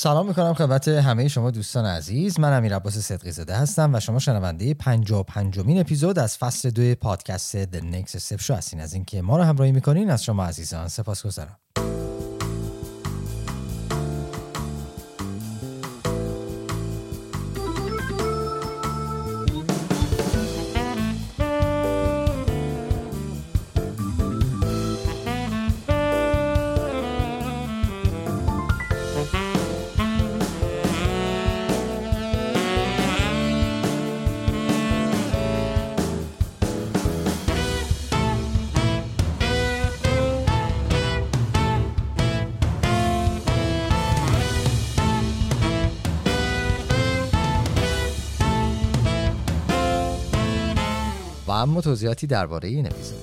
سلام می‌کنم خدمت همه شما دوستان عزیز. من امیر عباس صدقی زاده هستم و شما شنونده 55 مین اپیزود از فصل دو پادکست The Next Step Show. هستین از اینکه ما رو همراهی می‌کنین از شما عزیزان سپاسگزارم. توضیحاتی درباره این اپیزود.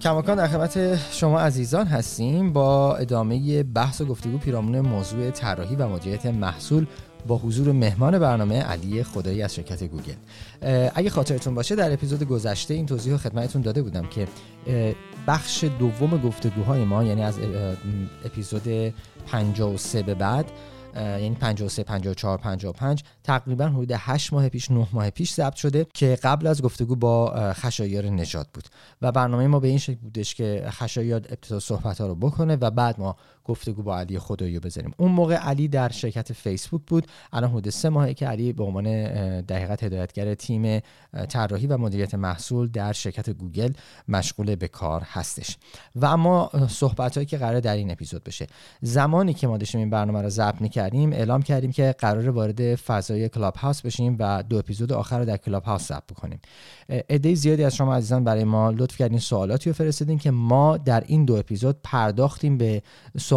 کماکان در خدمت شما عزیزان هستیم با ادامه بحث و گفتگو پیرامون موضوع طراحی و مدیریت محصول با حضور مهمان برنامه علی خدایی از شرکت گوگل. اگه خاطرتون باشه در اپیزود گذشته این توضیح خدمتتون داده بودم که بخش دوم گفتگوهای ما یعنی از اپیزود 53 به بعد یعنی 53 54 55 تقریبا حدود 8 ماه پیش 9 ماه پیش ثبت شده که قبل از گفتگو با خشایار نجات بود. و برنامه ما به این شکل بودش که خشایار ابتدا صحبت ها رو بکنه و بعد ما گفتگو با علی خدایی رو بذاریم. اون موقع علی در شرکت فیسبوک بود. الان حدود سه ماهه که علی به عنوان دقیقت هدایتگر تیم طراحی و مدیریت محصول در شرکت گوگل مشغول به کار هستش. و اما صحبت هایی که قرار در این اپیزود بشه. زمانی که ما داشتیم این برنامه رو ضبط کردیم اعلام کردیم که قرار وارد فضای کلاب هاوس بشیم و دو اپیزود آخر رو در کلاب هاوس ضبط بکنیم. عده زیادی از شما عزیزان برای ما لطف کردین سوالاتی رو فرستادین که ما در این دو اپیزود پرداختیم به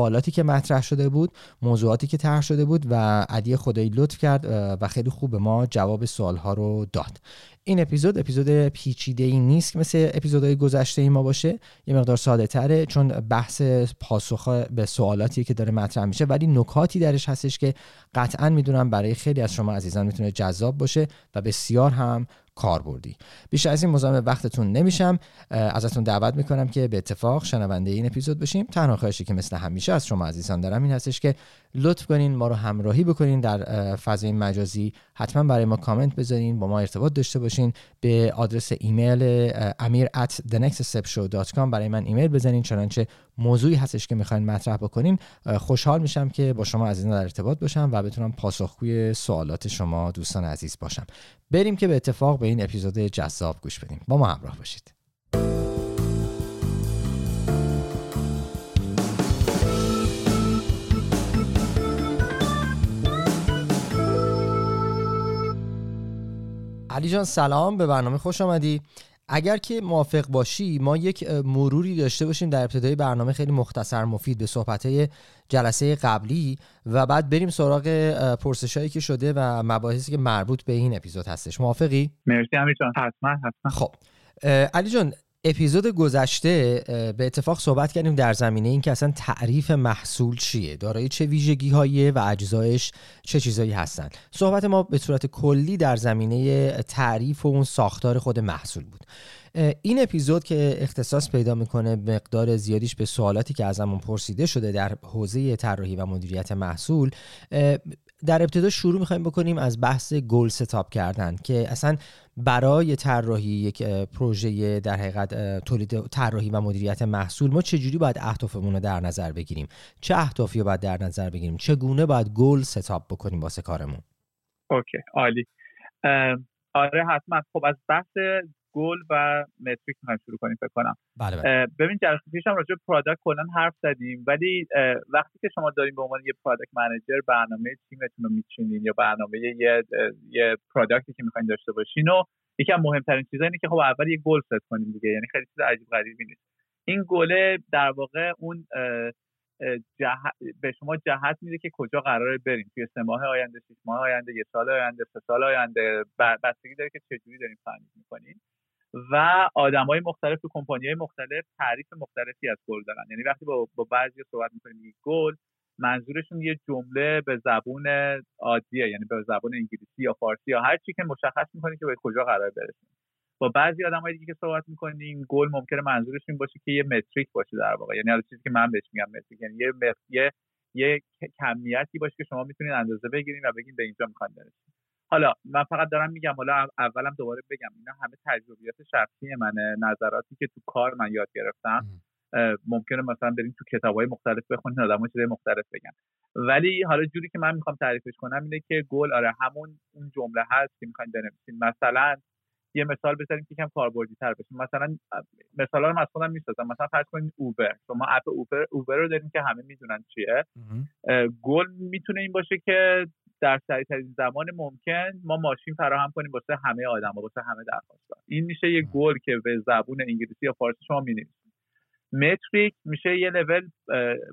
سوالاتی که مطرح شده بود موضوعاتی که طرح شده بود و علی خدایی لطف کرد و خیلی خوب به ما جواب سوالها رو داد. این اپیزود اپیزود پیچیده ای نیست که مثل اپیزودهای گذشته ای ما باشه. یه مقدار ساده تره چون بحث پاسخ به سوالاتی که داره مطرح میشه ولی نکاتی درش هستش که قطعا می‌دونم برای خیلی از شما عزیزان می‌تونه جذاب باشه و بسیار هم کاربردی بیشتر از این مزاحم وقتتون نمیشم. ازتون دعوت می‌کنم که به اتفاق شنونده این اپیزود بشیم. تنها خواهشی که مثل همیشه از شما عزیزان دارم این هستش که لطف کنین ما رو همراهی بکنین در فضای مجازی. حتما برای ما کامنت بذارین با ما ارتباط داشته باشین. به آدرس ایمیل امیر at thenextstepshow.com برای من ایمیل بزنین. چنانچه موضوعی هستش که می‌خواین مطرح بکنین خوشحال میشم که با شما عزیزان در ارتباط باشم و بتونم پاسخگوی سوالات شما دوستان عزیز باشم. بریم که به اتفاق به این اپیزود جذاب گوش بدیم. با ما همراه باشید. علی جان سلام به برنامه خوش آمدی. اگر که موافق باشی ما یک مروری داشته باشیم در ابتدای برنامه خیلی مختصر مفید به صحبت جلسه قبلی و بعد بریم سراغ پرسش هایی که شده و مباحثی که مربوط به این اپیزود هستش. موافقی؟ مرسی امیر جان. حتما حتما. خب علی جان اپیزود گذشته به اتفاق صحبت کردیم در زمینه اینکه اصلا تعریف محصول چیه؟ دارای چه ویژگی هایی و اجزایش چه چیزایی هستن؟ صحبت ما به صورت کلی در زمینه تعریف و اون ساختار خود محصول بود. این اپیزود که اختصاص پیدا می‌کنه مقدار زیادیش به سوالاتی که ازمون پرسیده شده در حوزه طراحی و مدیریت محصول در ابتدا شروع می‌خوایم بکنیم از بحث goal setup کردن که اصلا برای طراحی یک پروژه در حقیقت تولید طراحی و مدیریت محصول ما چجوری باید اهدافمون رو در نظر بگیریم؟ چه اهدافی رو باید در نظر بگیریم؟ چگونه باید goal setup بکنیم واسه کارمون؟ okay عالی. آره حتما. خب از بحث گل و metric می‌خوایم شروع کنیم فکر کنم. بله بله. ببین جلسه پیشم راجع product کلا حرف زدیم ولی وقتی که شما داریم به عنوان یه product manager برنامه تیمتون رو میچینین یا برنامه یه یه product ی که می‌خواین داشته باشین و یکی از مهمترین چیزا اینه که خب اول یه goal set کنیم دیگه یعنی خیلی چیز عجیب غریبی نیست. این گله در واقع اون به شما جهت میده که کجا قراره بریم. توی سه ماه آینده شش ماه آینده یه سال آینده سه سال آینده بستگی داره که چجوری داریم فریم می‌کنیم و های مختلف تو کمپانی های مختلف تعریف مختلفی از گل دارن. یعنی وقتی با, با بعضی صحبت می‌کنیم گل منظورشون یه جمله به زبون عادیه یعنی به زبون انگلیسی یا فارسی یا هر چی که مشخص می‌کنه که به کجا قرار برسیم با بعضی آدمای دیگه که صحبت می‌کنیم گل ممکنه منظورش این باشه که یه متریک باشه در واقع. یعنی چیزی که من بهش میگم متریک یعنی یه, یه یه کمیتی باشه که شما می‌تونید اندازه بگیرین و بگین به اینجا می‌خواین برسید. حالا من فقط دارم میگم حالا اولم دوباره بگم اینا همه تجربیات شخصی منه نظراتی که تو کار من یاد گرفتم. ممکنه مثلا بریم تو کتاب های مختلف بخونین آدم چیزای مختلف بگن. ولی حالا جوری که من می‌خوام تعریفش کنم اینه که گل آره همون اون جمله هست که می‌خواین بنویسین مثلا یه مثال بزنیم که کم کاربردی تر بشه. مثلا مثالا رو از خودم می‌سازم. مثلا فرض کنید اوبر. شما اپ اوبر اوبر رو داریم که همه می‌دونن چیه. گل می‌تونه این باشه که در سریع ترین زمان ممکن ما ماشین فراهم کنیم واسه همه آدم واسه همه درخواست این میشه یه گل که به زبون انگلیسی یا فارسی شما می‌نویسید. متریک میشه یه لول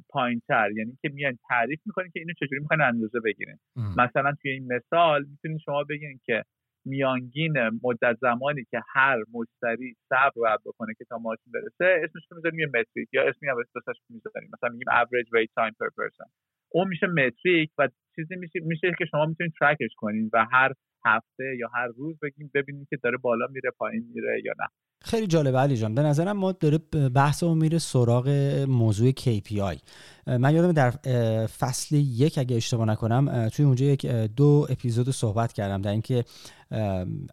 پایین تر یعنی که میان تعریف می‌کنین که اینو چجوری می‌خواین اندازه بگیرین. مثلا توی این مثال می‌تونید شما بگین که میانگین مدت زمانی که هر مشتری صبر باید بکنه که تا ماشین برسه اسمش رو می‌ذاریم یه متریک یا اسمی هم اسمش می‌ذاریم. مثلا میگیم average wait time per person. اون میشه متریک و چیزی میشه میشه که شما می‌تونید ترکش کنین و هر هفته یا هر روز بگیم ببینیم که داره بالا میره پایین میره یا نه. خیلی جالبه علی جان. به نظرم ما داره بحثمون میره سراغ موضوع KPI من یادم در فصل یک اگه اشتباه نکنم توی اونجا یک دو اپیزود صحبت کردم در اینکه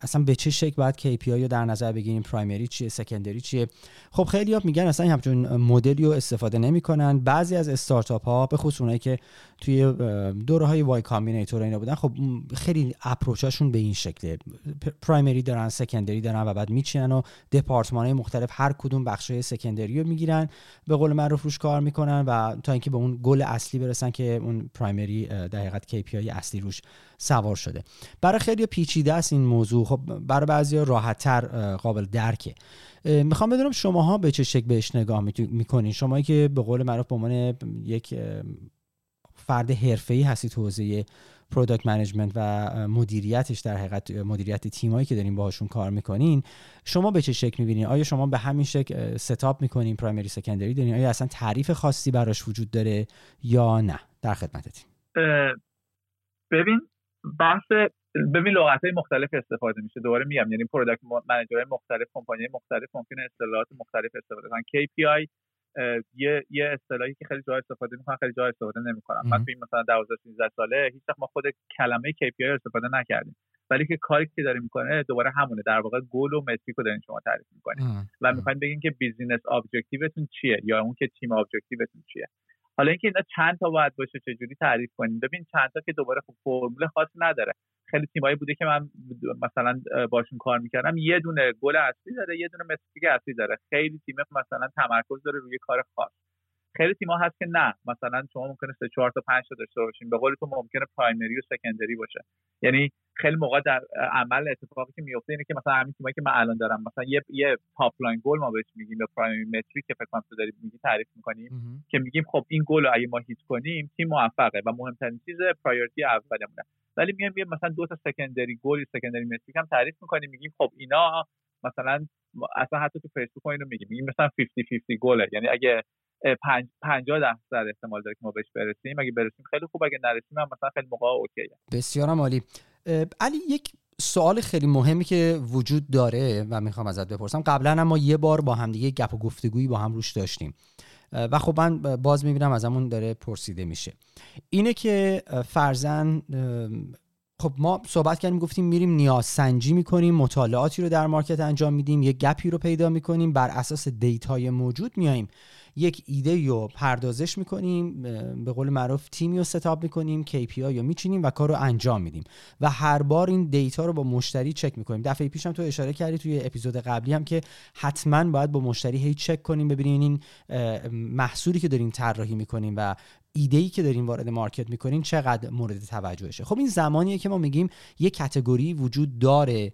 اصلا به چه شکل باید KPI رو در نظر بگیریم پرایمری چیه سکندری چیه. خب خیلی ها میگن اصلا همچون مدلی رو استفاده نمی‌کنن. بعضی از استارتاپ ها به خصوص اونایی که توی دوره های وای کامبینیتور اینا بودن خب خیلی اپروچاشون به این شکله. پرایمری دارن سکندری دارن و بعد میچینن و دپارتمان های مختلف هر کدوم بخش های سکندری رو می‌گیرن. به قول معروف روش کار می‌کنن و تا اینکه به اون گل اصلی برسن که اون پرایمری در حقیقت KPI اصلی روش سوار شده. برای خیلی پیچیده است این موضوع. خب برای بعضی راحت تر قابل درکه. می‌خوام بدونم شماها به چه شکل بهش نگاه می‌کنین؟ شمایی که به قول معروف به عنوان یک فرد حرفه‌ای هستید تو حوزه product management و مدیریتش در حقیقت مدیریت تیمایی که دارین باهاشون کار می‌کنین شما به چه شکل می‌بینین؟ آیا شما به همین شکل setup می‌کنین primary secondary دارین؟ آیا اصلا تعریف خاصی براش وجود داره یا نه؟ در خدمتتیم ببین بحث ببین لغت های مختلف استفاده میشه. دوباره میگم یعنی product manager های مختلف کمپانی مختلف ممکنه اصطلاحات مختلف استفاده کنن. KPI یه یه اصطلاحی که خیلی جا استفاده می‌کنن خیلی جا استفاده نمی‌کنن. من تو این مثلا 12 13 ساله هیچ ما خود کلمه KPI استفاده نکردیم. ولی که کاری که داره می‌کنه دوباره همونه. در واقع گل و metric رو دارین شما تعریف می‌کنید و می‌خواین بگین که business objective تون چیه یا اون که team objective تون چیه. حالا اینکه اینا چند تا باید باشه چجوری تعریف کنیم؟ ببین چند تا که دوباره خب فرمول خاصی نداره. خیلی تیمایی بوده که من مثلا باشون کار می‌کردم. یه دونه گل اصلی داره یه دونه metric اصلی داره. خیلی تیم مثلا تمرکز داره روی کار خاص. خیلی تیم‌ها هست که نه. مثلا شما ممکنه سه چهار تا پنج تا داشته باشین. به قول تو ممکنه primary و secondary باشه. یعنی خیلی موقع در عمل اتفاقی که میفته اینه که مثلا همین تیمایی که من الان دارم مثلا یه یه top line goal ما بهش میگیم یا primary metric که فکر کنم تو داری میگی تعریف می‌کنیم که میگیم خب این گل رو اگه ما hit کنیم تیم موفقه و مهمترین چیز priority اولمونه. ولی میایم مثلا دو تا secondary goal secondary metric هم تعریف می‌کنیم. میگیم خب اینا مثلا اصلا حتی تو فیسبوک اینو میگیم. میگیم مثلا 50 50 گله یعنی اگه 50 درصد احتمال داره که ما بهش برسیم. اگه برسیم خیلی خوب اگه نرسیم هم مثلا خیلی موقع okay ه. بسیار عالی. علی یک سوال خیلی مهمی که وجود داره و می‌خوام ازت بپرسم. قبلا هم ما یه بار با هم دیگه گپ و گفتگویی با هم روش داشتیم. و خب من باز می‌بینم از همون داره پرسیده میشه. اینه که فرضا خب ما صحبت کردیم گفتیم میریم نیاز سنجی می‌کنیم مطالعاتی رو در market انجام میدیم یه gap ی رو پیدا می‌کنیم بر اساس data ی موجود میاییم یک ایده رو پردازش می‌کنیم به قول معروف تیمی رو setup می‌کنیم KPI رو میچینیم و کار رو انجام میدیم. و هر بار این data رو با مشتری چک می‌کنیم. دفعه پیشم تو اشاره کردی توی اپیزود قبلی هم که حتما باید با مشتری هی چک کنیم ببینیم این محصولی که داریم طراحی می‌کنیم و ایده ای که داریم وارد market می‌کنیم چقدر مورد توجهشه. خب این زمانیه که ما میگیم یه category وجود داره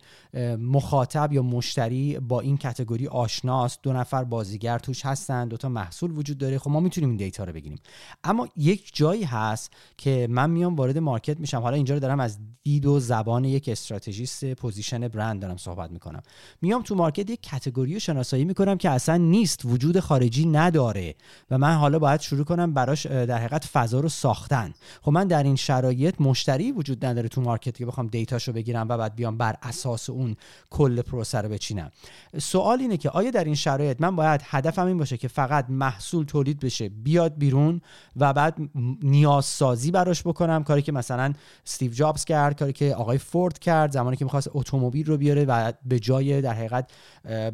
مخاطب یا مشتری با این category آشناست دو نفر بازیگر توش هستن دو تا محصول وجود داره. خب ما می‌تونیم این data رو بگیریم. اما یک جایی هست که من میام وارد market میشم. حالا اینجا رو دارم از دید و زبان یک strategist position برند دارم صحبت می‌کنم. میام تو market یک category رو شناسایی می‌کنم که اصلا نیست وجود خارجی نداره و من حالا باید شروع کنم براش در حقیقت فضا رو ساختن. خب من در این شرایط مشتری وجود نداره تو market که بخوام data شو بگیرم و بعد بیام بر اساس اون کل پروسه رو بچینم. سوال اینه که آیا در این شرایط من باید هدفم این باشه که فقط محصول تولید بشه بیاد بیرون و بعد نیاز سازی براش بکنم؟ کاری که مثلا استیو جابز کرد کاری که آقای فورد کرد زمانی که می‌خواست اتومبیل رو بیاره و به جای در حقیقت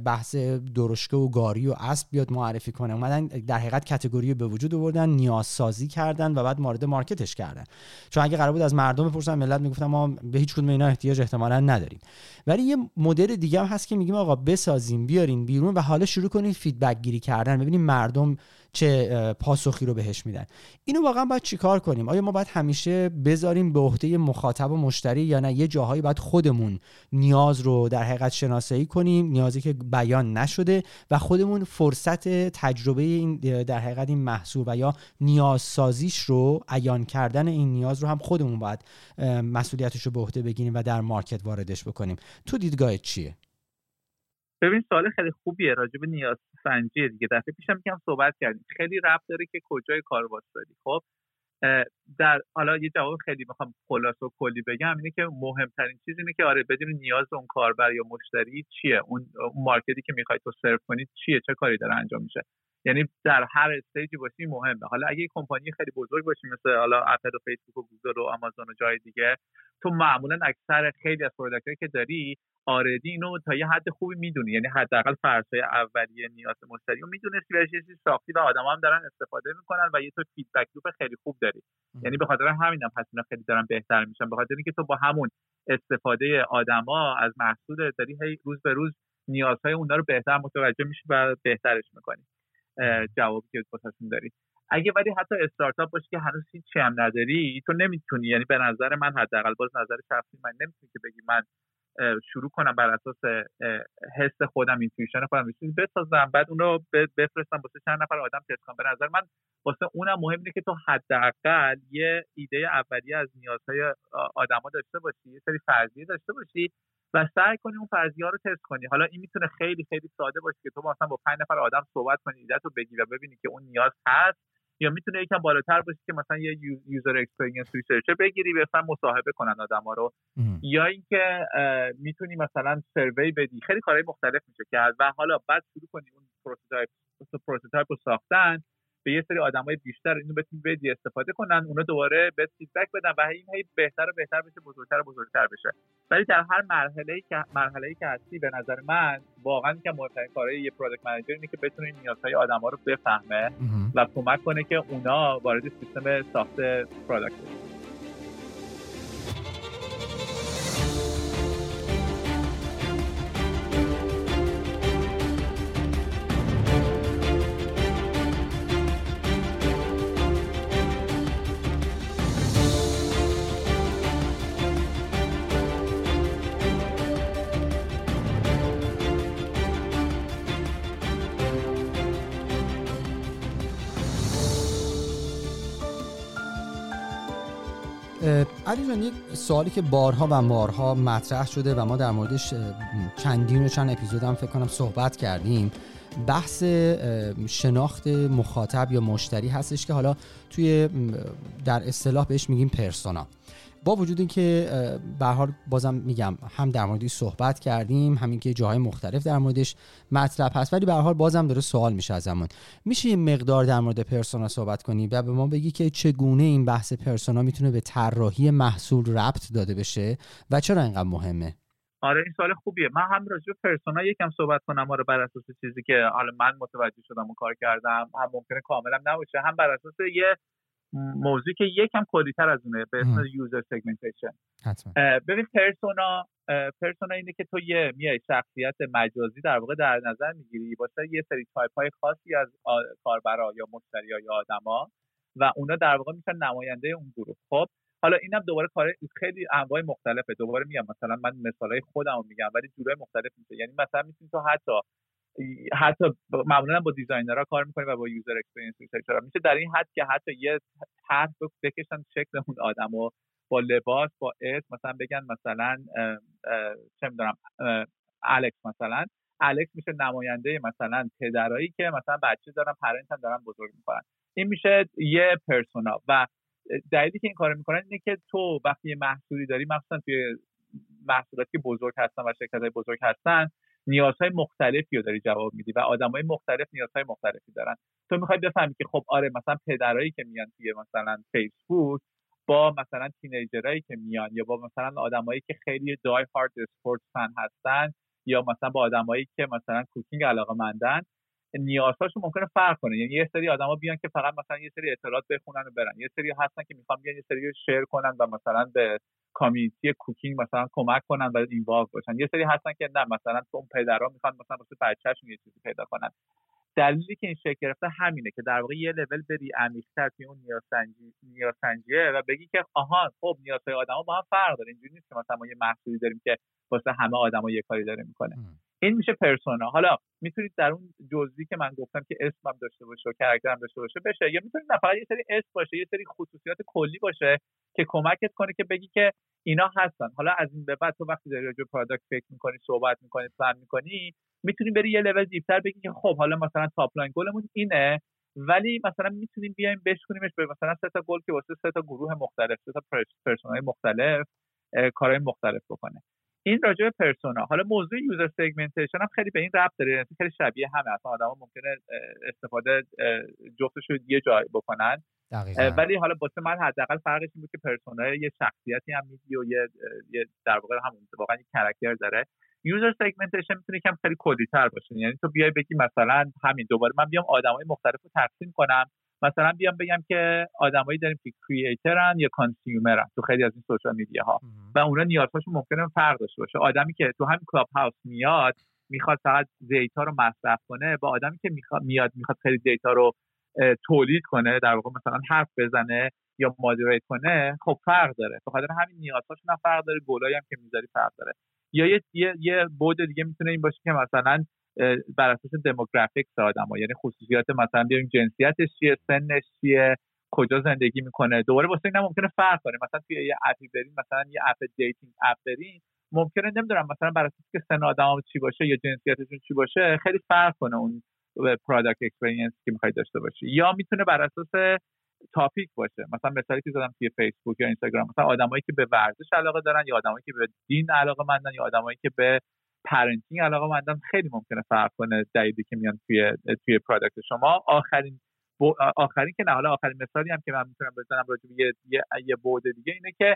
بحث درشکه و گاری و اسب بیاد معرفی کنه. اومدن در حقیقت category به وجود آوردن نیاز سازی کردن و بعد وارد market ش کردن. چون اگه قرار بود از مردم بپرسن ملت می‌گفتن ما به هیچ کدوم اینا احتیاج احتمالا نداریم. ولی یه مدل دیگه هم هست که میگیم آقا بسازیم بیارین بیرون و حالا شروع کنید feedback گیری کردن. ببینیم مردم چه پاسخی رو بهش میدن. اینو واقعا باید چیکار کنیم؟ آیا ما باید همیشه بذاریم به عهده مخاطب و مشتری یا نه؟ یه جاهایی باید خودمون نیاز رو در حقیقت شناسایی کنیم نیازی که بیان نشده و خودمون فرصت تجربه این در حقیقت این محصول و یا نیاز سازیش رو عیان کردن این نیاز رو هم خودمون باید مسئولیتش رو به عهده بگیریم و در مارکت واردش بکنیم. تو دیدگاه چیه؟ ببین سوال خیلی خوبیه راجع به نیاز سنجی دیگه. دفعه پیشم میگم صحبت کردیم. خیلی ربط داره که کجای کار واسطی خب در حالا یه جواب خیلی می‌خوام خلاص و کلی بگم اینه که مهمترین چیز اینه که آره بدون نیاز اون کاربر یا مشتری چیه؟ اون market ی که می‌خوای تو سرو کنید چیه؟ چه کاری داره انجام میشه؟ یعنی در هر stage ی باشی مهمه. حالا اگه کمپانی خیلی بزرگ باشی مثل حالا اپل و فیسبوک و گوگل و آمازون و جای دیگه تو معمولا اکثر خیلی از product که داری already اینو تا یه حد خوبی می‌دونی. یعنی حداقل فرضای اولیه نیاز مشتری رو می‌دونستی و چیزی ساختی و آدم هم دارن استفاده می‌کنن و یه تو feedback loop خیلی خوب داری. یعنی به خاطر همینم پس اینا خیلی دارن بهتر میشن. به خاطر اینکه تو با همون استفاده آدما از محصول داری هی روز به روز نیازهای اونا رو بهتر متوجه میشی و بهترش می‌کنی. جوابی که واسهشون داری. اگه ولی حتی استارتاپ باشی که هنوز هیچی هم نداری تو نمی‌تونی. یعنی به نظر من حداقل باز نظر شخصی من نمی‌تونی که بگی من شروع کنم بر اساس حس خودم intuition خودم بسازم بعد اون رو بفرستم واسه چند نفر آدم تست کنم. به نظر من واسه اونم مهم اینه که تو حداقل یه ایده اولیه از نیازهای آدما داشته باشی یه سری فرضیه داشته باشی و سعی کنی اون فرضیه رو تست کنی. حالا این می‌تونه خیلی خیلی ساده باشه که تو مثلا با پنج نفر آدم صحبت کنی ایده رو بگی و ببینی که اون نیاز هست یا می‌تونه یکم بالاتر باشه که مثلا یه user experience researcher بگیری بفهم مصاحبه کنن آدما رو. یا اینکه می‌تونی مثلا survey بدی. خیلی کارهای مختلف میشه کرد و حالا بعد شروع کنی اون prototype prototype رو ساختن. به یه سری آدمای بیشتر اینو بتونی بدی استفاده کنن اونا دوباره به feedback بدن و این هی بهتر و بهتر بشه بزرگتر و بزرگتر بشه. ولی در هر مرحله ای که مرحله ای که هستی به نظر من واقعا که مهمترین کارهای یه product manager اینه که بتونه نیازهای آدما رو بفهمه و کمک کنه که اونا وارد سیستم ساخت پروداکت بشن. علی جان یک سوالی که بارها و مارها مطرح شده و ما در موردش چندین و چند اپیزود هم فکر کنم صحبت کردیم بحث شناخت مخاطب یا مشتری هستش که حالا توی در اصطلاح بهش میگیم پرسونا. با وجود اینکه به حال بازم میگم هم در موردش صحبت کردیم همین که جاهای مختلف در موردش مطلب هست ولی به حال بازم داره سوال میشه ازمون میشه یه مقدار در مورد پرسونا صحبت کنی و به ما بگی که چگونه این بحث پرسونا می‌تونه به طراحی محصول ربط داده بشه و چرا اینقدر مهمه؟ آره این سوال خوبیه. من هم راجع به persona یکم صحبت کنم. آره بر اساس چیزی که حالا من متوجه شدم و کار کردم هم ممکنه کاملا نباشه. هم بر اساس یه موضوعی که یکم کلیتر از اونه به اسم user segmentation ببین persona persona اینه که تو یه میای شخصیت مجازی در واقع در نظر می‌گیری واسه یه سری تایپ های خاصی از کاربرا یا مشتری یا آدما و اونا در واقع میشن نماینده اون گروه. خب حالا اینم دوباره کار خیلی انواع مختلفه. دوباره میگم مثلا من مثالای خودم رو میگم ولی جورای مختلف میشه. یعنی مثلا می‌تونی تو حتی حتی معمولا با designer ها کار می‌کنیم و با user experience researcher میشه در این حد که حتی یه طرح بکشن شکل اون آدم و با لباس با اسم مثلا بگن مثلا چه می‌دونم الکس مثلا. الکس میشه نماینده مثلا پدرایی که مثلا بچه دارن parent هم دارن بزرگ می‌کنن. این میشه یه پرسونا و دلیلی که این کارو می‌کنن اینه که تو وقتی یه محصولی داری مخصوصا توی محصولاتی که بزرگ هستن و شرکت بزرگ هستن نیازهای مختلفی رو داری جواب میدی و آدمای مختلف نیازهای مختلفی دارن. تو می‌خوای بفهمی که خب آره مثلا پدرایی که میان توی مثلا فیسبوک با مثلا تینیجرایی که میان یا با مثلا آدمایی که خیلی دای هارد اسپورت فن هستن یا مثلا با آدمایی که مثلا کوکینگ علاقه مندن نیازهاشون ممکنه فرق کنه. یعنی یه سری آدما بیان که فقط مثلا یه سری اطلاعات بخونن و برن. یه سری هستن که می‌خوان بیان یه سری شیر کنن و مثلا به کامیونیتی کوکینگ مثلا کمک کنن و اینوالو باشن یه سری هستن که نه مثلا اون پدرها می‌خوان مثلا واسه بچه‌شون یه چیزی پیدا کنن. دلیلی که این شکل گرفته همینه که در واقع یه لول بری عمیق‌تر توی اون نیازسنجی نیازسنجیه و بگی که آها خب نیازهای آدما با هم فرق داره. اینجوری نیست که مثلا ما یه محصولی داریم که واسه همه آدما یه کاری داره می‌کنه. این میشه persona. حالا می‌تونید در اون جزئی که من گفتم که اسمم داشته باشه و character م داشته باشه بشه یا می‌تونید نه فقط یه سری اسم باشه یه سری خصوصیات کلی باشه که کمکت کنه که بگی که اینا هستن. حالا از این به بعد تو وقتی داری راجع product فکر می‌کنی صحبت می‌کنی پلن می‌کنی می‌تونی بری یه level deep تر بگی که خب حالا مثلا top line goal مون اینه ولی مثلا می‌تونیم بیایم بشکنیمش به مثلا سه تا گل که واسه سه تا گروه مختلف سه تا persona ی مختلف کارهای مختلف بکنه. این راجع به persona. حالا موضوع user segmentation هم خیلی به این ربط داره. یعنی خیلی شبیه همه. اصلا آدما ممکنه استفاده جفتش رو یه جای بکنن. ولی حالا واسه من حداقل فرقش این بود که persona یه شخصیتی هم میدی و یه, یه در واقع همون واقعا یه character داره. user segmentation می‌تونه کم خیلی کدی تر باشه. یعنی تو بیای بگی مثلا همین دوباره من بیام آدمای مختلف رو تقسیم کنم. مثلا بیام بگم که آدمایی داریم که creator ن یا consumer ن تو خیلی از این social media ها و اونا نیازهاشون ممکنه فرق داشته باشه. آدمی که تو همین کلاب هاوس میاد می‌خواد فقط data رو مصرف کنه با آدمی که می‌خواد میاد می‌خواد خیلی data رو تولید کنه در واقع مثلا حرف بزنه یا moderate کنه خب فرق داره. به خاطر همین نیازهاشون فرق داره گلایی هم که می‌ذاری فرق داره. یا یه یه, یه بعد دیگه می‌تونه این باشه که مثلا بر اساس demographics آدم یعنی خصوصیات مثلا بیایم جنسیتش چیه سنش چیه کجا زندگی می‌کنه. دوباره واسه اینا ممکنه فرق کنه. مثلا توی یه app ی بریم مثلا یه app dating app بریم ممکنه نمی‌دونم مثلا بر اساس که سن آدم چی باشه یا جنسیتشون چی باشه خیلی فرق کنه اون product experience که می‌خوای داشته باشی. یا می‌تونه بر اساس topic باشه. مثلا مثالی که زدم توی فیسبوک یا اینستاگرام مثلا آدمایی که به ورزش علاقه دارن یا آدمایی که به دین علاقه مندن یا آدمایی که به parenting. علاقه مندن خیلی ممکنه فرق کنه دلیلی که میان توی توی product شما. آخرین آخرین که نه حالا آخرین مثالی هم که من می‌تونم بزنم راجع به یه یه بعد دیگه اینه که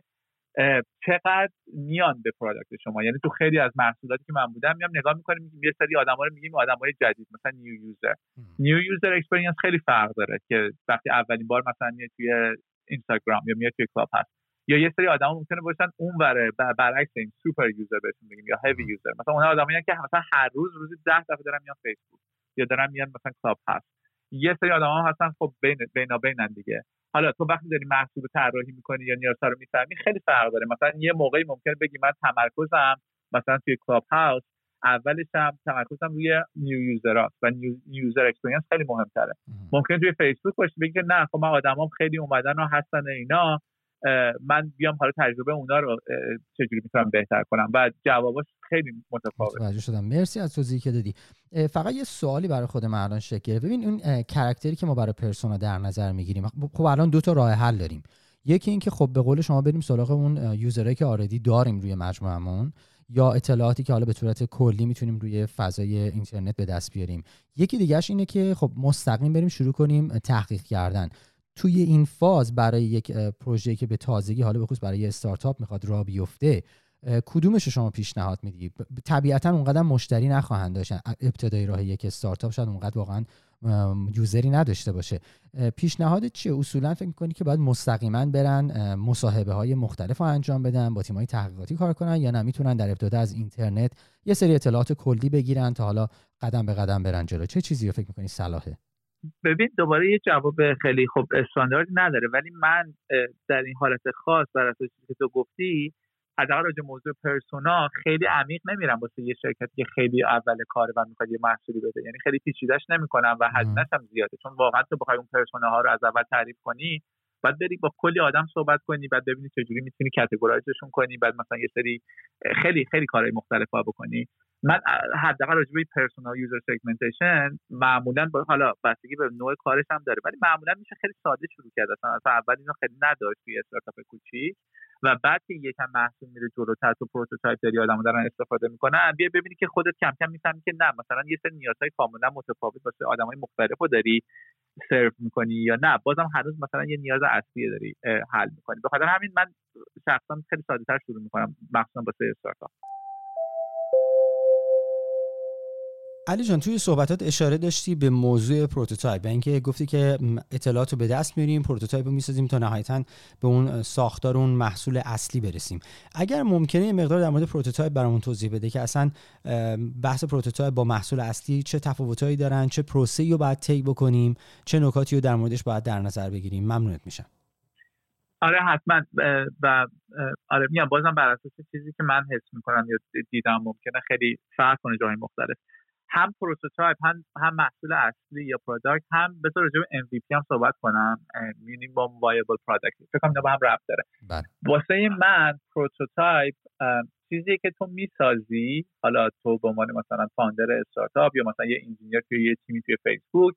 چقدر میان به product شما. یعنی تو خیلی از محصولاتی که من بودم میام نگاه می‌کنیم یه سری آدما رو میگیم آدمای جدید مثلا new user new user experience خیلی فرق داره که وقتی اولین بار مثلا میاد توی اینستاگرام یا میاد توی کلاب هاوس یا یه سری آدما ممکنه باشن اون وره برعکس این super user بهشون بگیم یا heavy user. مثلا اون آدمایی که مثلا هر روز روزی 10 دفعه دارن میان فیسبوک یا دارن میان مثلا کلاب هاوس یه سری آدم هم هستن خب بین بینا بینن دیگه. حالا تو وقتی داری محصول طراحی می‌کنی یا نیازها رو می‌فهمی خیلی فرق داره. مثلا یه موقعی ممکنه بگی من تمرکزم مثلا توی کلاب هاوس اولش هم تمرکزم روی new user است و new user experience خیلی مهمتره. ممکن توی فیسبوک باشه بگی نه خب من آدمام خیلی اومدن و هستن اینا. من بیام حالا تجربه اونا رو چجوری می‌تونم بهتر کنم؟ و جواباش خیلی متفاوت متوجه شدم. مرسی از توضیحی که دادی. فقط یه سوالی برای خود من الان شکل. ببین اون character ی که ما برای persona در نظر می‌گیریم خب الان دو تا راه حل داریم. یکی اینکه خب به قول شما بریم سراغ اون user ایی که already داریم روی مجموعمون یا اطلاعاتی که حالا به صورت کلی می‌تونیم روی فضای اینترنت به دست بیاریم. یکی دیگهش اینه که خب مستقیم بریم شروع کنیم تحقیق کردن. توی این فاز برای یک پروژه که به تازگی حالا خصوص برای یه استارتاپ می‌خواد را بیفته کدومش رو شما پیشنهاد میدی؟ طبیعتا اونقدر مشتری نخواهند داشتن ابتدای راه یک استارتاپ شاید اونقدر واقعا یوزری نداشته باشه. پیشنهاد چیه؟ اصولا فکر می‌کنی که باید مستقیما برن مصاحبه های مختلف رو انجام بدن با تیم های تحقیقاتی کار کنن یا نه؟ می‌تونن در ابتدا از اینترنت یه سری اطلاعات کلی بگیرن تا حالا قدم به قدم برن جلو. چه چیزی رو فکر می‌کنی صلاحه؟ ببین دوباره یه جواب خیلی خوب استاندارد نداره ولی من در این حالت خاص بر اساس که تو گفتی حداقل راجع موضوع پرسونا خیلی عمیق نمیرم واسه یه شرکتی که خیلی اول کاره و می‌خواد یه محصولی بده. یعنی خیلی پیچیده‌اش نمی‌کنم و هزینه‌ش هم زیاده. چون واقعا تو بخوای اون پرسونا ها رو از اول تعریف کنی بعد بری با کلی آدم صحبت کنی بعد ببینی چجوری می‌تونی کاتگورایزشون کنی بعد مثلا یه سری خیلی خیلی کارهای مختلف بکنی. من حداقل راجع به persona و user segmentation معمولا حالا بستگی به نوع کارش هم داره ولی معمولا میشه خیلی ساده شروع کرد. اصلا, اول اینو خیلی نداشت توی استارتاپ کوچیک و بعد که یکم محصول میره جلوتر تو prototype داری آدمو دارن استفاده می‌کنن بیا ببینی که خودت کم کم می‌فهمی که نه مثلا یه سری نیازهای کاملا متفاوت واسه آدمای مختلف رو داری سرو می‌کنی یا نه. بازم هنوز مثلا یه نیاز اصلی داری حل می‌کنی. به خاطر همین من شخصا خیلی ساده تر شروع می‌کنم مخصوصا واسه استارتاپ علی جان توی صحبتات اشاره داشتی به موضوع prototype اینکه گفتی که اطلاعات رو به دست میاریم prototype رو می‌سازیم تا نهایتا به اون ساختار اون محصول اصلی برسیم. اگر ممکنه یه مقدار در مورد prototype برامون توضیح بده که اصلا بحث prototype با محصول اصلی چه تفاوتهایی دارن چه پروسه‌ای رو باید طی بکنیم چه نکاتی رو در موردش باید در نظر بگیریم. ممنونت میشم. آره حتما و آره میگم بازم بر اساس چیزی که من حس می‌کنم یا دیدم ممکنه خیلی فرق کنه جای مختلف. هم prototype هم هم محصول اصلی یا product هم بذار راجع به MVP هم صحبت کنم. minimum viable product فکر کنم با هم ربط داره. بله. واسه من prototype چیزی که تو می‌سازی حالا تو به عنوان مثلا founder استارتاپ یا مثلا یه engineer توی یه تیمی توی فیسبوک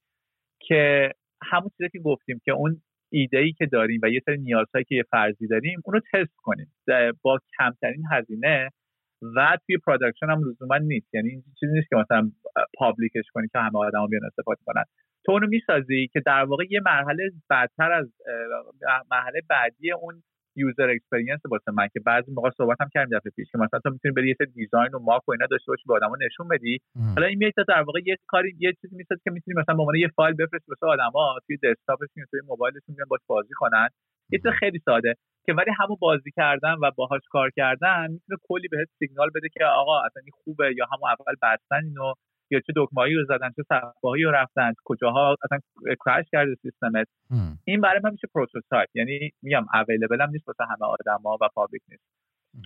که همون چیزی که گفتیم که اون ایده ای که داریم و یه سری نیازهایی که یه فرضی داریم اونو تست کنیم. با کمترین هزینه و توی production هم لزوما نیست. یعنی این چیزی نیست که مثلا public ش کنی که همه آدما بیان استفاده کنن. تو اونو می‌سازی که در واقع یه مرحله بعدتر از مرحله بعدی اون user experience واسه من که بعضی موقع صحبت هم کردیم دفعه پیش که مثلا تو می‌تونی بری یه سری design و mock و اینا داشته باشی به آدما نشون بدی. حالا این میاد در واقع یه کاری یه چیزی می‌سازی که می‌تونی مثلا به عنوان یه فایل بفرستی واسه آدما توی دسکتاپشون توی موبایلشون بیان باش بازی کنن. یه خیلی ساده که ولی همون بازی کردن و باهاش کار کردن می‌تونه کلی بهت سیگنال بده که آقا اصلا این خوبه یا همون اول بستن اینو یا چه دکمه‌ای رو زدن چه صفحه‌ای رو رفتن کجاها اصلا crash کرده سیستمت. این برای من میشه prototype یعنی میگم available هم نیست واسه همه آدما و public نیست.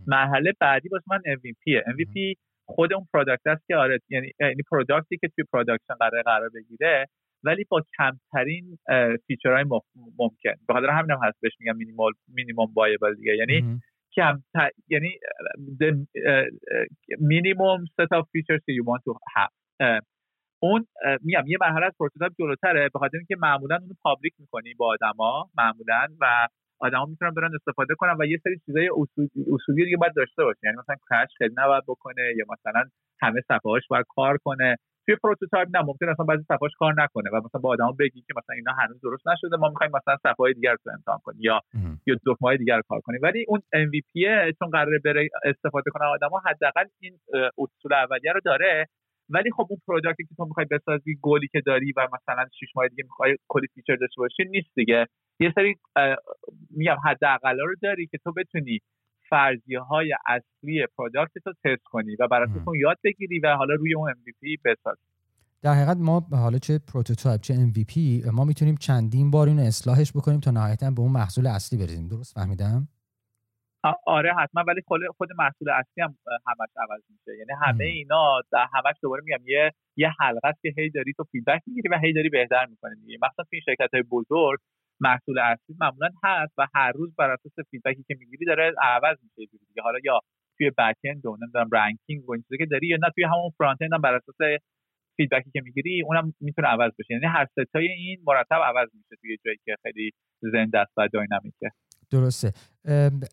مرحله بعدی واسه من MVP MVP خود اون product است که آره یعنی یعنی product ی که توی production قرار قرار بگیره ولی با کمترین feature های ممکن. به خاطر همین هم هست بهش میگم minimal minimum viable دیگه. یعنی کم یعنی minimum set of features که you want to have. اون میگم یه مرحله از prototype جلوتره به خاطر اینکه معمولا اونو public می‌کنی با آدما معمولا و آدما می‌تونن برن استفاده کنن و یه سری چیزای اصولی دیگه باید داشته باشه یعنی مثلا crash خیلی نباید بکنه یا مثلا همه صفحه‌هاش باید کار کنه. توی prototype نه ممکن اصلا بعضی صفحاش کار نکنه و مثلا با آدما بگی که مثلا اینا هنوز درست نشده ما می‌خوایم مثلا صفحه دیگر رو امتحان کنیم یا یا دکمه دیگر رو کار کنیم. ولی اون MVP چون قراره بره استفاده کنه آدما حداقل این اصول اولیه رو داره. ولی خب اون product ی که تو می‌خوای بسازی گلی که داری و مثلا 6 ماه دیگه می‌خوای کلی feature داشته باشی نیست دیگه. یه سری میگم حداقل رو داری که تو بتونی فرضیه های اصلی product رو تست کنی و برای اون یاد بگیری و حالا روی اون MVP بسازی. در حقیقت ما حالا چه prototype چه MVP ما می‌تونیم چندین بار اینو اصلاحش بکنیم تا نهایتا به اون محصول اصلی برسیم. درست فهمیدم؟ آره حتما ولی خود خود محصول اصلی هم همش عوض میشه. یعنی همه اینا در همش دوباره میگم یه یه حلقه است که هی داری تو feedback می‌گیری و هی داری بهتر می‌کنی دیگه. مثلا این شرکت های بزرگ محصول اصلی معمولا هست و هر روز بر اساس feedback ی که می‌گیری داره عوض میشه دیگه. حالا یا توی back end و نمی‌دونم ranking و این چیزی که داری یا نه توی همون front end هم بر اساس feedback ی که می‌گیری اونم می‌تونه عوض بشه. یعنی هر ستای این مرتب عوض میشه توی جایی که خیلی زنده است و dynamic ه درسته.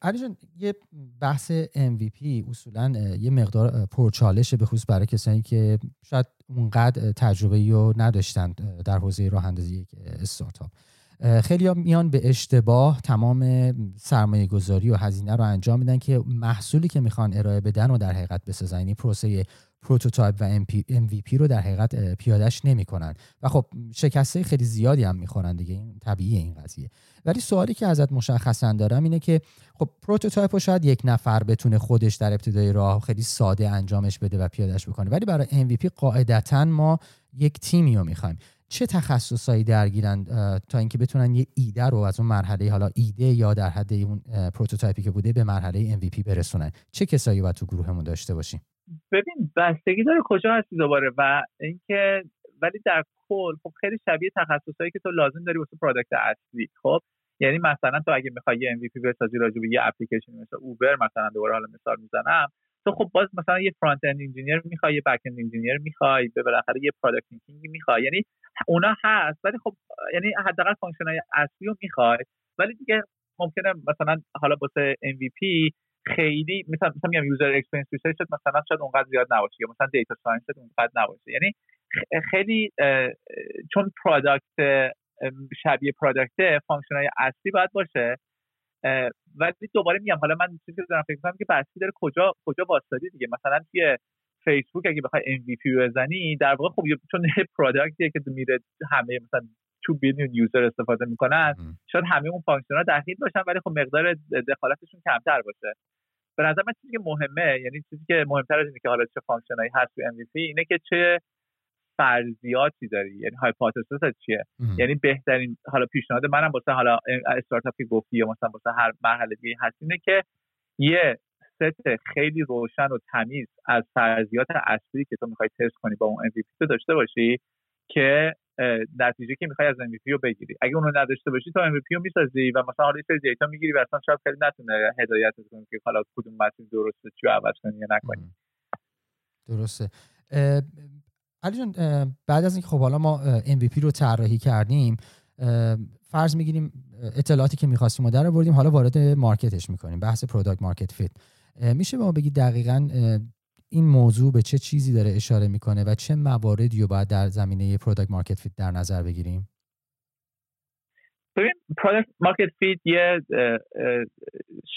علی جان یه بحث MVP اصولا یه مقدار پرچالشه به خصوص برای کسانی که شاید اونقدر تجربه رو نداشتن در حوزه راه اندازی یک استارتاپ خیلی ها میان به اشتباه تمام سرمایه گذاری و هزینه رو انجام میدن که محصولی که می‌خوان ارائه بدن و در حقیقت بسازن. یعنی پروسه prototype و MVP رو در حقیقت پیادش نمی‌کنن. و خب شکست خیلی زیادی هم می‌خورن دیگه. این طبیعیه این قضیه. ولی سوالی که ازت مشخصا دارم اینه که خب prototype رو شاید یک نفر بتونه خودش در ابتدای راه خیلی ساده انجامش بده و پیادش بکنه. ولی برای MVP قاعدتا ما یک تیمی رو می‌خوایم. چه تخصصایی درگیرن تا اینکه بتونن یه ایده رو از اون مرحله حالا ایده یا در حد اون prototype ی که بوده به مرحله MVP برسونن؟ چه کسایی باید تو گروهمون داشته باشیم؟ ببین بستگی داره کجا هستی دوباره و اینکه ولی در کل خب خیلی شبیه تخصصایی که تو لازم داری واسه product اصلی. خب یعنی مثلا تو اگه می‌خوای یه MVP بسازی راجع به یه اپلیکیشن مثل اوبر مثلا دوباره حالا مثال می‌زنم تو خب باز مثلا یه front end engineer می‌خوای یه back end engineer می‌خوای به بالاخره یه product teaming می‌خوای. یعنی اونا هست ولی خب یعنی حداقل function های اصلی رو می‌خوای. ولی دیگه ممکنه مثلا حالا واسه MVP خیلی مثلا مثلا میگم user experience research مثلا شاید اونقدر زیاد نباشه یا مثلا data science اونقدر نباشه. یعنی خیلی چون product شبیه product function های اصلی باید باشه. ولی دوباره میگم حالا من چیزی که دارم فکر کنم که بستگی داره کجا کجا وایستادی دیگه. مثلا توی فیسبوک اگه بخوای MVP بزنی در واقع خب چون یه product یه که میره همه مثلا 2 billion user استفاده می‌کنن شاید همه اون function ها دخیل باشن ولی خب مقدار دخالتشون کمتر باشه. به نظر من چیزی که مهمه یعنی چیزی که مهمتر از اینه که حالا چه function ایی هست تو MVP اینه که چه فرضیاتی داری. یعنی hypothesis چیه؟ یعنی بهترین حالا پیشنهاد منم واسه حالا استارتاپ که گفتی یا مثلا واسه هر مرحله دیگه هست اینه که یه ست خیلی روشن و تمیز از فرضیات اصلی که تو می‌خوای تست کنی با اون MVP داشته باشی که نتیجه که می‌خوای از MVP رو بگیری. اگه اونو نداشته باشی تو MVP رو می‌سازی و مثلا حالا یه دیتا می‌گیری و اصلا شاید خیلی نتونه هدایت کنه که حالا کدوم مسیر درسته چی عوض کنی یا نکنی. درسته. علی جان بعد از اینکه خب حالا ما MVP رو طراحی کردیم فرض می‌گیریم اطلاعاتی که می‌خواستیم ما در آوردیم حالا وارد market ش می‌کنیم بحث product market fit میشه به ما بگید دقیقا این موضوع به چه چیزی داره اشاره می‌کنه و چه مواردی رو باید در زمینه product market fit در نظر بگیریم؟ ببین product market fit یه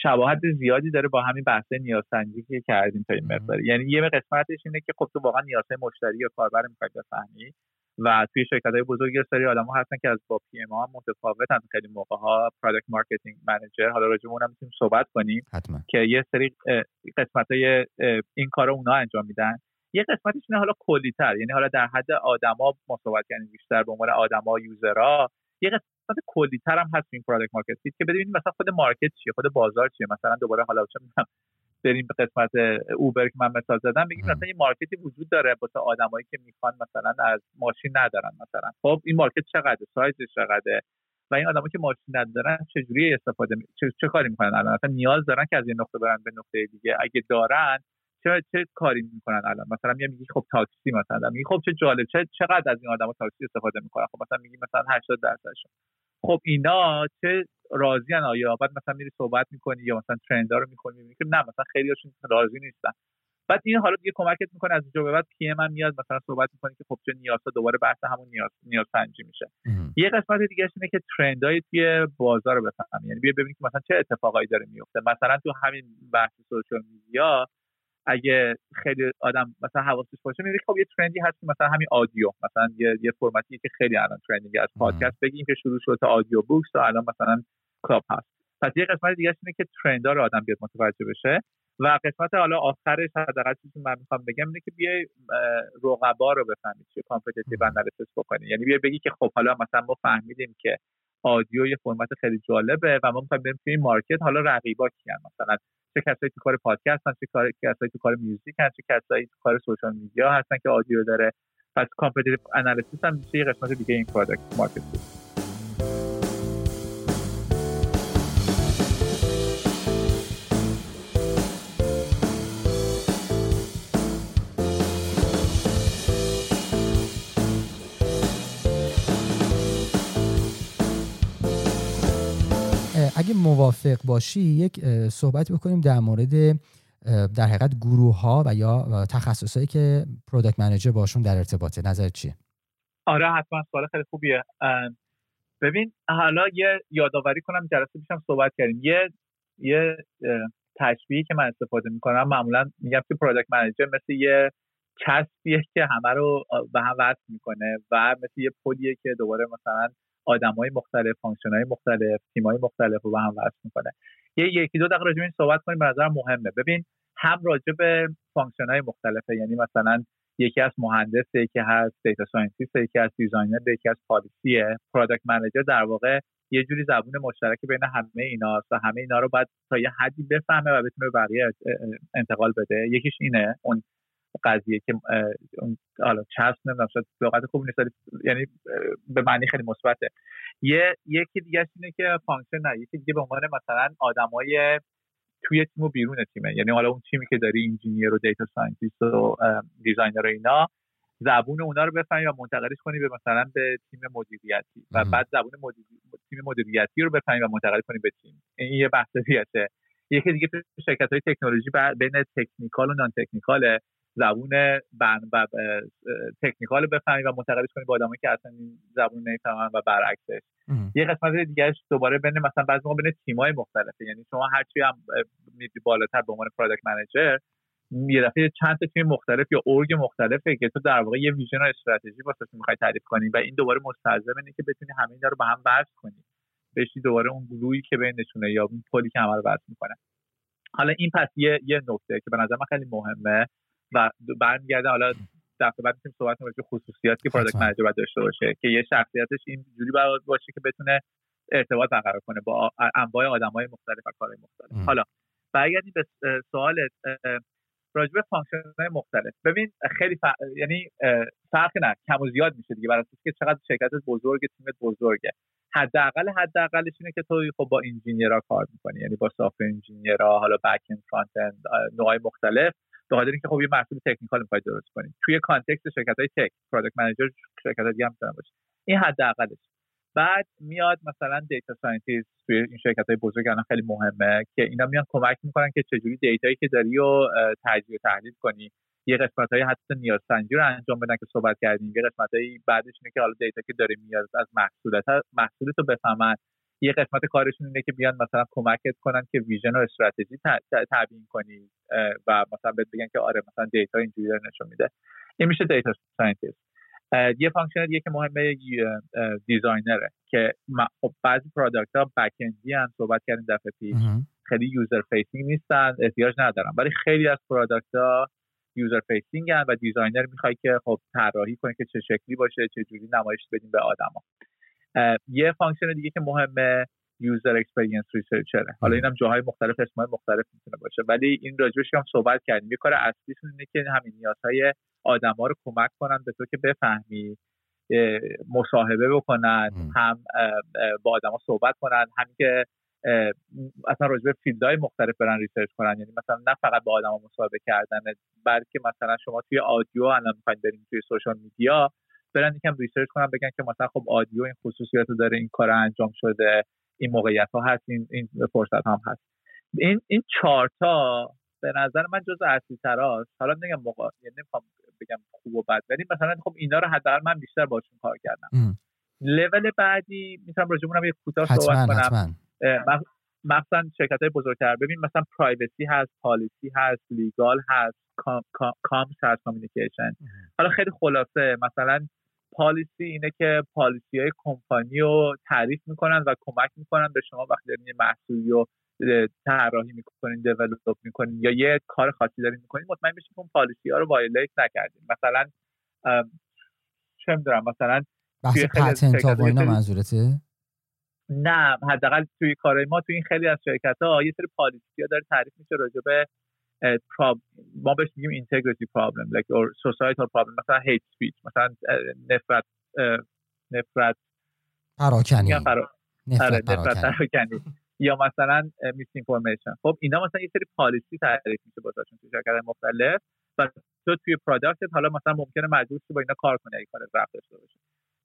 شباهت زیادی داره با همین بحث نیازسنجی که کردیم تا این مقدار یعنی یه قسمتش اینه که خب تو واقعا نیازهای مشتری یا کاربر می‌خوای بفهمی و توی شرکت های بزرگ یه سری آدم ها هستن که از با PM ها متفاوتن. خیلی موقع ها product marketing manager حالا راجع اونم می‌تونیم صحبت کنیم حتما. که یه سری قسمت های این کار اونا انجام میدن. یه قسمتش اینه حالا کلیتر. یعنی حالا در حد آدما ما صحبت کردیم بیشتر به عنوان آدما user ها یه قسمت کلیتر هم هست این product market که ببینید مثلا خود market چیه خود بازار چیه. مثلا دوباره حالا چه بریم به قسمت اوبر که من مثال زدم بگیم مثلا یه market ی وجود داره واسه آدمایی که می‌خوان مثلا از ماشین ندارن مثلا. خب این market چقدر سایزش چقدره؟ و این آدمایی که ماشین ندارن چجوری استفاده می... چه, چه کاری می‌کنن الان؟ مثلا نیاز دارن که از یه نقطه برن به نقطه دیگه. اگه دارن چه چه کاری می‌کنن الان؟ مثلا میگی خب تاکسی مثلا. میگی خب چه جالب. چه چقدر از این آدما تاکسی استفاده می‌کنن؟ خب مثلا میگی مثلا 80 درصدشون. خب اینا چه راضی آیا بعد مثلا میری صحبت می‌کنی یا مثلا ترندا رو می‌کنی می‌بینی که نه مثلا خیلیاشون راضی نیستن. بعد این حالا دیگه کمکت می‌کنه از اینجا به بعد پی ام میاد مثلا صحبت می‌کنی که خب چه نیازها دوباره بحث همون نیاز نیاز سنجی میشه یه قسمت دیگه اینه که trend ای توی بازار رو بفهمی یعنی بیا ببینید که مثلا چه اتفاقایی داره میفته مثلا تو همین بحث social media اگه خیلی آدم مثلا حواسش باشه می‌بینی خب یه trend ی هست مثلا همین audio مثلا یه یه فرمتی که خیلی الان trending از پادکست بگیم که شروع شده تا audio books تا الان مثلا club هست پس یه قسمت دیگه اینه که trend ا رو آدم بیاد متوجه بشه. و قسمت حالا آخرش حداقل چیزی من می‌خوام بگم اینه که بیای رقبا رو بفهمید چه competitive analysis بکنی یعنی بیای بگی که خب حالا مثلا ما فهمیدیم که audio یه فرمت خیلی جالبه و ما می‌خوایم بریم توی market حالا رقیبا کیان؟ مثلا چه کسایی تو کار پادکست هستن چه کسایی تو کار music هستن چه کسایی تو کار social media هستن که audio داره. پس competitive analysis هم میشه یه قسمت دیگه این product market اگه موافق باشی یک صحبت بکنیم در مورد در حقیقت گروه ها و یا تخصصهایی که product manager باشون در ارتباطه. نظر چیه؟ آره حتما. سوال خیلی خوبیه. ببین حالا یه یادآوری کنم جلسه پیشم صحبت کردیم. یه یه تشبیهی که من استفاده می‌کنم معمولا میگم که product manager مثل یه چسبیه که همه رو به هم وصل می‌کنه و مثل یه پلیه که دوباره مثلا های مختلف function های مختلف تیم های مختلف رو به هم وصل می‌کنه. یه یکی دو دقیقه راجع این صحبت کنیم به نظر مهمه. ببین هم راجع به function های مختلفه یعنی مثلا یکی از مهندس یکی هست data scientist یکی از designer یکی از policy ه. product manager در واقع یه جوری زبون مشترک بین همه ایناست و همه اینا رو باید تا یه حدی بفهمه و بتونه بقیه انتقال بده. یکیش اینه اون قضیه که حالا چسب نمی‌دونم شاید لغت خوب نیست یعنی به معنی خیلی مثبته. یه یکی دیگه اینه که function نه یکی دیگه به عنوان مثلا آدمای توی تیم و بیرون تیمه. یعنی حالا اون تیمی که داری engineer و data scientist و دیزاینر و اینا زبون اونا رو بفهمی و منتقلش کنی به مثلا به تیم مدیریتی. و بعد زبون تیم مدیریتی رو بفهمی و منتقل کنی به تیم. این یه بحث دیگه یکی دیگه شرکت های تکنولوژی بین technical و non-technical ه زبون بن و technical بفهمی و منتقلش کنی به آدمایی که اصلا این زبون نمی‌فهمن و برعکسش. یه قسمت دیگهش دوباره بین مثلا بعضی موقع بین تیمای مختلفه. یعنی شما هرچی هم میری بالاتر به عنوان product manager یه دفعه چند تا تیم مختلف یا org مختلفه که تو در واقع یه vision و استراتژی واسه می‌خوای تعریف کنی و این دوباره مستلزم اینه که بتونی همه اینا رو به هم وصل کنی. بشی دوباره اون glue یی که بینشونه یا اون پلی که همه رو وصل می‌کنه. حالا این پس یه یه نکته که به نظر من خیلی مهمه. و برمیگرده حالا دفعه بعد می‌تونیم صحبت کنیم خصوصیاتی که product manager باید داشته باشه که یه شخصیتش این جوری باید باشه که بتونه ارتباط برقرار کنه با انواع آدمای مختلف و کارهای مختلف. حالا برگردیم به سوالت راجع به function های مختلف. ببین خیلی ف... یعنی فرق نه کم و زیاد میشه دیگه برای که چقدر شرکت بزرگ تیمت بزرگه. حداقل حداقلش اینه که تو خب با engineer ها کار می‌کنی یعنی با soft engineer ها حالا back end front end نوعای مختلف. به خاطر اینکه خب یه محصول technical می‌خوای درست کنی. توی context شرکت های tech product manager شرکت دیگه هم باشه. این حداقلش. بعد میاد مثلا data scientist توی این شرکت های بزرگ الان خیلی مهمه که اینا میان کمک می‌کنن که چجوری data یی که داری و تجزیه تحلیل کنی. یه قسمت های حتی نیاز سنجی رو انجام بدن که صحبت کردیم. یه قسمت های بعدش اینه که حالا data که داری میاد از محصولات محصولت رو بفهمن. یه قسمت کارشون اینه که بیان مثلا کمکت کنن که vision و استراتژی تعیین کنی و مثلا بهت بگن که آره مثلا data اینجوری داره نشون میده. این میشه data scientist. یه function دیگه که مهمه designer ه که خب بعضی product ها back end ی هم صحبت کردیم دفعه پیش. خیلی user facing نیستن احتیاج ندارن. ولی خیلی از product ها user facing و designer می‌خوای که خب طراحی کنه که چه شکلی باشه چه جوری نمایش بدیم به آدما. یه function دیگه که مهمه user experience researcher ه حالا اینم جاهای مختلف اسمای مختلف می‌تونه باشه. ولی این راجبش هم صحبت کردیم یه کار اصلیشون اینه که همین نیازهای آدما رو کمک کنن به تو که بفهمی مصاحبه بکنن هم با آدما صحبت کنن همین که اصلا راجع به field های مختلف برن research کنن. یعنی مثلا نه فقط با آدما مصاحبه کردن بلکه مثلا شما توی audio الان می‌خواین بریم توی social media برن یکم research کنن بگن که مثلا خب audio این خصوصیت رو داره این کار انجام شده این موقعیت ها هست این, این فرصت هم هست. این این چارتا به نظر من جز اصلی تراست حالا نگم موقع یعنی نمی‌خوام بگم خوب و بد ولی مثلا خب اینا رو حداقل من بیشتر باشون کار کردم. لول بعدی می‌تونم راجع یه کوتاه صحبت کنم. مثلا شرکت های بزرگتر. ببین مثلا privacy هست policy هست legal هست comms هست communication حالا خیلی خلاصه مثلا policy اینه که policy های کمپانی رو تعریف می‌کنن و کمک می‌کنن به شما وقتی دارین یه محصولی رو طراحی می‌کنین develop می‌کنین یا یه کار خاصی دارین می‌کنین مطمئن بشین اون policy ها رو violate نکردین. مثلا چه می‌دونم مثلا بحث patent ها اینا منظورته؟ نه حداقل توی کارهای ما توی این خیلی از شرکت ها یه سری policy ها داره تعریف میشه راجع به ما بهش میگیم integrity problem like or societal problem مثلا hate speech مثلا نفرت نفرت. پراکنی. نفرت آره، پراکنی. یا مثلا misinformation خب اینا مثلا یه سری policy تعریف میشه بازشون توی شرکت مختلف. و تو توی product ت حالا مثلا ممکنه مجبور با اینا کار کنی اگه کارت ربط داشته باشه.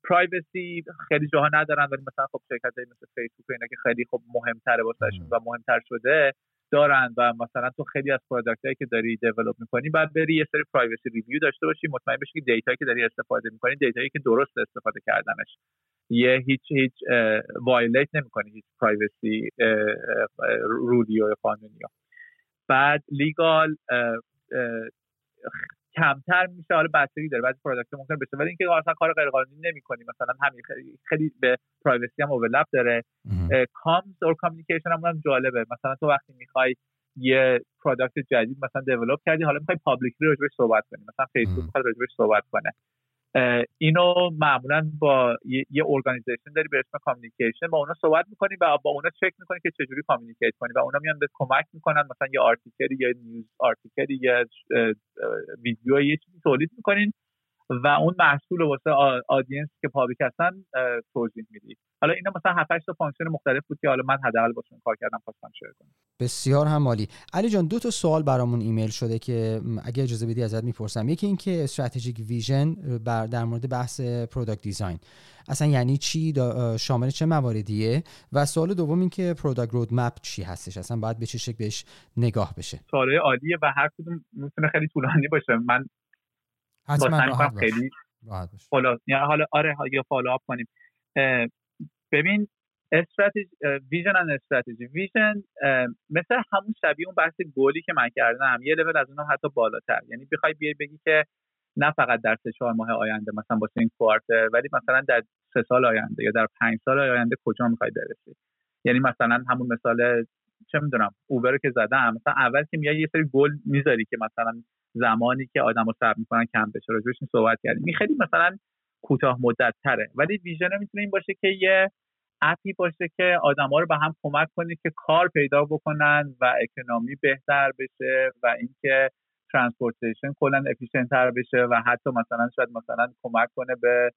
privacy خیلی جاها ندارن ولی مثلا خب شرکت مثل فیسبوک اینا که خیلی خب مهمتره واسهشون و مهمتر شده دارن و مثلا تو خیلی از product که داری develop می‌کنی بعد بری یه سری privacy review داشته باشی مطمئن بشی که data یی که داری استفاده می‌کنی data یی که درست استفاده کردنش. یه هیچ هیچ violate نمی‌کنی هیچ privacy rule ی و قانونی. بعد legal کمتر میشه. حالا بستگی داره بعضی product ممکن بشه. ولی اینکه اصلا کار غیر قانونی نمی‌کنی. مثلا همین خیلی, خیلی به privacy هم overlap داره. comms or communication هم جالبه. مثلا تو وقتی می‌خوای یه product جدید مثلا develop کردی حالا می‌خوای publicly راجبش صحبت کنی. مثلا فیسبوک می‌خواد راجبش صحبت کنه. اینو معمولا با یه organization داری به اسم communication با اونا صحبت می‌کنی و با اونا چک می‌کنی که چجوری communicate کنی و اونا میان به کمک می‌کنن مثلا یه article ی یا news article ی یا ویدیو یه چیزی تولید می‌کنین و اون محصول واسه audience که public هستن توضیح میدی. حالا اینا مثلا 7 تا function مختلف بود که حالا من حداقل باشون کار کردم خواستم share کنم. بسیار هم عالی. علی جان دو تا سوال برامون ایمیل شده که اگه اجازه بدی ازت می‌پرسم. یکی اینکه strategic vision بر در مورد بحث product design اصلا یعنی چی؟ شامل چه مواردیه؟ و سوال دوم اینکه product roadmap چی هستش؟ اصلا باید به چه شکل بهش نگاه بشه؟ سوال عالیه و هر کدوم می‌تونه خیلی طولانی باشه. من حتما راحت خیلی follow حالا آره یا follow up کنیم. ببین strategy vision and strategy vision مثل همون شبیه اون بحث گلی که من کردم یه لول از اونها حتی بالاتر. یعنی بخوای بیای بگی که نه فقط در سه چهار ماه آینده مثلا واسه این quarter ولی مثلا در سه سال آینده یا در پنج سال آینده کجا می‌خوای برسی. یعنی مثلا همون مثال چه می‌دونم اوبر که زدم مثلا اول که میای یه سری گل می‌ذاری که مثلا زمانی که آدمو صبر می‌کنن کم بشه. راجبش صحبت کردیم. این خیلی مثلا کوتاه مدت تره ولی vision می‌تونه این باشه که یه app ی باشه که آدما رو به هم کمک کنه که کار پیدا بکنن و economy بهتر بشه و اینکه transportation کلا efficient تر بشه و حتی مثلا شاید مثلا کمک کنه به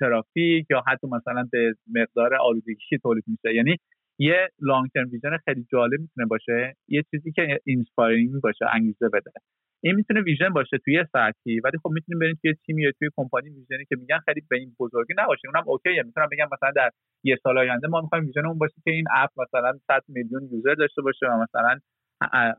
ترافیک یا حتی مثلا به مقدار آلودگی تولید میشه. یعنی یه long term vision خیلی جالب می‌تونه باشه یه چیزی که inspiring باشه انگیزه بده. این می‌تونه vision باشه توی سطحی ولی خب می‌تونیم بریم توی تیمی یا توی کمپانی vision ی که میگن خیلی به این بزرگی نباشه. اونم okay ه. می‌تونم بگم مثلا در یه سال آینده ما می‌خوایم vision اون باشه که این app مثلا 100 میلیون user داشته باشه و مثلا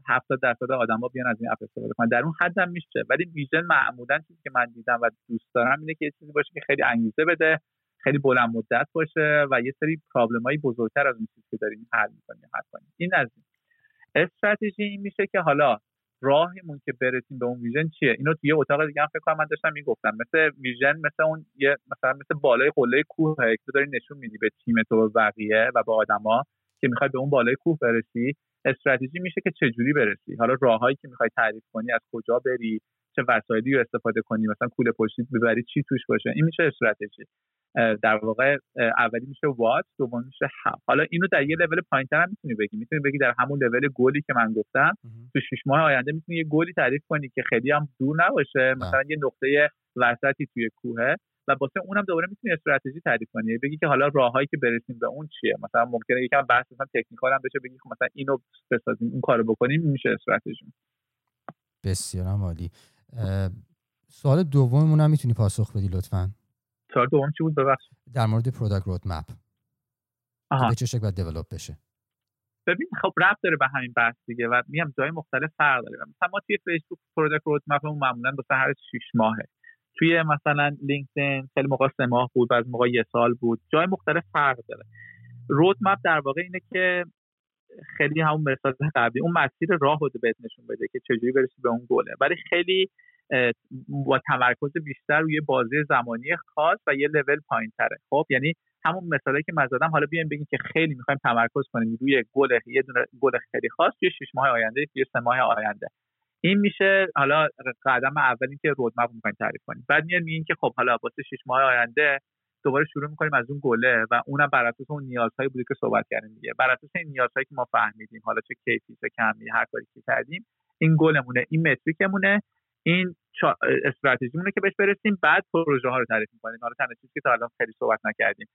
70 درصد آدما بیان از این app استفاده کنن. در اون حدم میشه. ولی vision معمولا چیزی که من دیدم و دوست دارم اینه که یه چیزی باشه که خیلی انگیزه بده خیلی بلند مدت باشه و یه سری پرابلم های بزرگتر از اون چیزی که داریم حل می‌کنیم حل کنیم. این از این. استراتژی این میشه که حالا راهمون که برسیم به اون ویژن چیه؟ اینو توی اتاق دیگه هم فکر کنم من داشتم می‌گفتم. مثل ویژن مثل اون یه مثلا مثل بالای قله کوه که داری نشون میدی به تیم تو بقیه و به آدما که می‌خوای به اون بالای کوه برسی. استراتژی میشه که چه جوری برسی؟ حالا راههایی که می‌خوای تعریف کنی از کجا بری؟ چه وسایلی رو استفاده کنی؟ مثلا کوله پشتی ببری چی توش باشه؟ این میشه استراتژی. در واقع اولی میشه وات دوم میشه هم حالا اینو در یه لول پایینتر هم می‌تونی بگی. می‌تونی بگی در همون لول گلی که من گفتم تو شش ماه آینده می‌تونی یه گلی تعریف کنی که خیلی هم دور نباشه. مثلا یه نقطه وسطی توی کوهه و واسه اونم دوباره می‌تونی استراتژی تعریف کنی. بگی که حالا راههایی که برسیم به اون چیه. مثلا ممکنه یکم بحث مثلا تکنیکال هم بشه بگی خب مثلا اینو بسازیم اون کارو بکنیم میشه استراتژی. بسیار عالی. سوال دوممون هم می‌تونی پاسخ بدی لطفا؟ سوال دوم چی بود؟ ببخشید. در مورد product roadmap به چه شکل باید develop بشه؟ ببین خب ربط داره به همین بحث دیگه و میگم جای مختلف فرق داره. مثلا ما توی فیسبوک product roadmap مون معمولا واسه هر 6 ماهه. توی مثلا لینکدین خیلی موقع سه ماه بود از موقع یه سال بود. جای مختلف فرق داره. رود مپ در واقع اینه که خیلی همون مثال قبلی اون مسیر راه رو بهت نشون بده که چجوری برسی به اون گله. ولی خیلی با تمرکز بیشتر روی بازی زمانی خاص و یه لول پایین تره خب یعنی همون مثالی که من زدم حالا بیایم بگیم که خیلی می‌خوایم تمرکز کنیم روی گل یه دونه گل خیلی خاص توی 6 ماه آینده توی سه ماه آینده. این میشه حالا قدم اولی که رودمپ می‌خوایم تعریف کنیم. بعد میاد میگیم که خب حالا واسه 6 ماه آینده دوباره شروع می‌کنیم از اون گله و اونم بر اساس اون نیازهایی بوده که صحبت کردیم دیگه. بر اساس این نیازهایی که ما فهمیدیم حالا چه کیفی چه کمی هر کاری که کردیم این گلمونه این metric مونه این استراتژیمونه که بهش برسیم. بعد پروژه ها رو تعریف می‌کنیم. حالا تنها چیزی که تا الان خیلی صحبت نکردیم.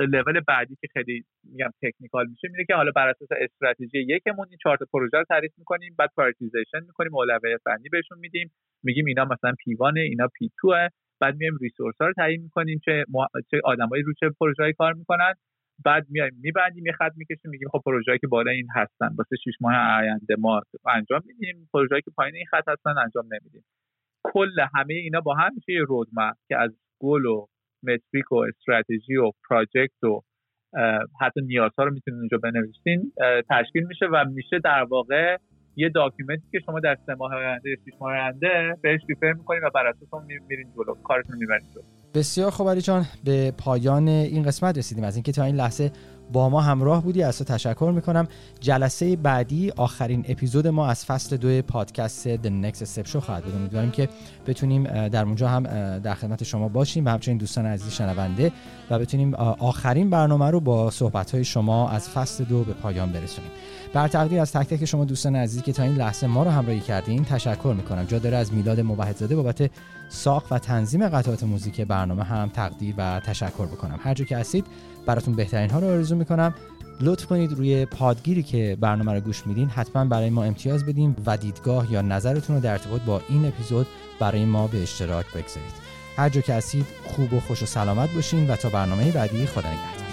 لول بعدی که خیلی میگم technical میشه میره که حالا بر اساس استراتژی یکمون این چهار پروژه رو تعریف می‌کنیم بعد prioritization می‌کنیم اولویت فنی بهشون میدیم میگیم اینا مثلا پیوانه اینا پی توه بعد میایم ریسورس ها رو تعیین می‌کنیم چه مح... چه آدمایی رو چه پروژه‌ای کار می‌کنن بعد میایم میبندیم یه خط می‌کشیم میگیم خب پروژه‌ای که بالا این هستن واسه 6 ماه آینده ما انجام میدیم پروژه‌ای که پایین این خط هستن انجام نمیدیم. کل همه اینا با هم میشه یه رودمپ که از گل و متریک و استراتژی و پراجکت و حتی نیازها رو می‌تونید اونجا بنویسین تشکیل میشه و میشه در واقع یه داکیومنتی که شما در سه ماه آینده شش ماه آینده بهش ریفر می‌کنید و بر اساس اون میرین جلو کارتون می‌برید جلو. بسیار خوب علی جان به پایان این قسمت رسیدیم. از اینکه تا این لحظه با ما همراه بودی. از تو تشکر می‌کنم. جلسه بعدی آخرین اپیزود ما از فصل دو پادکست The Next Step Show خواهد بود. امیدواریم که بتونیم در اونجا هم در خدمت شما باشیم و همچنین دوستان عزیز شنونده و بتونیم آخرین برنامه رو با صحبت های شما از فصل دو به پایان برسونیم. بر تقدیر از تک تک شما دوستان عزیزی که تا این لحظه ما رو همراهی کردین تشکر می‌کنم. جا داره از میلاد موحدزاده بابت ساخت و تنظیم قطعات موزیک برنامه هم تقدیر و تشکر بکنم. هر جا که هستید براتون بهترین ها رو آرزو می‌کنم. لطف کنید روی پادگیری که برنامه رو گوش میدین حتما برای ما امتیاز بدیم و دیدگاه یا نظرتون رو در ارتباط با این اپیزود برای ما به اشتراک بگذارید. هر جا که هستید خوب و خوش و سلامت باشین و تا برنامه بعدی خدا نگهدار.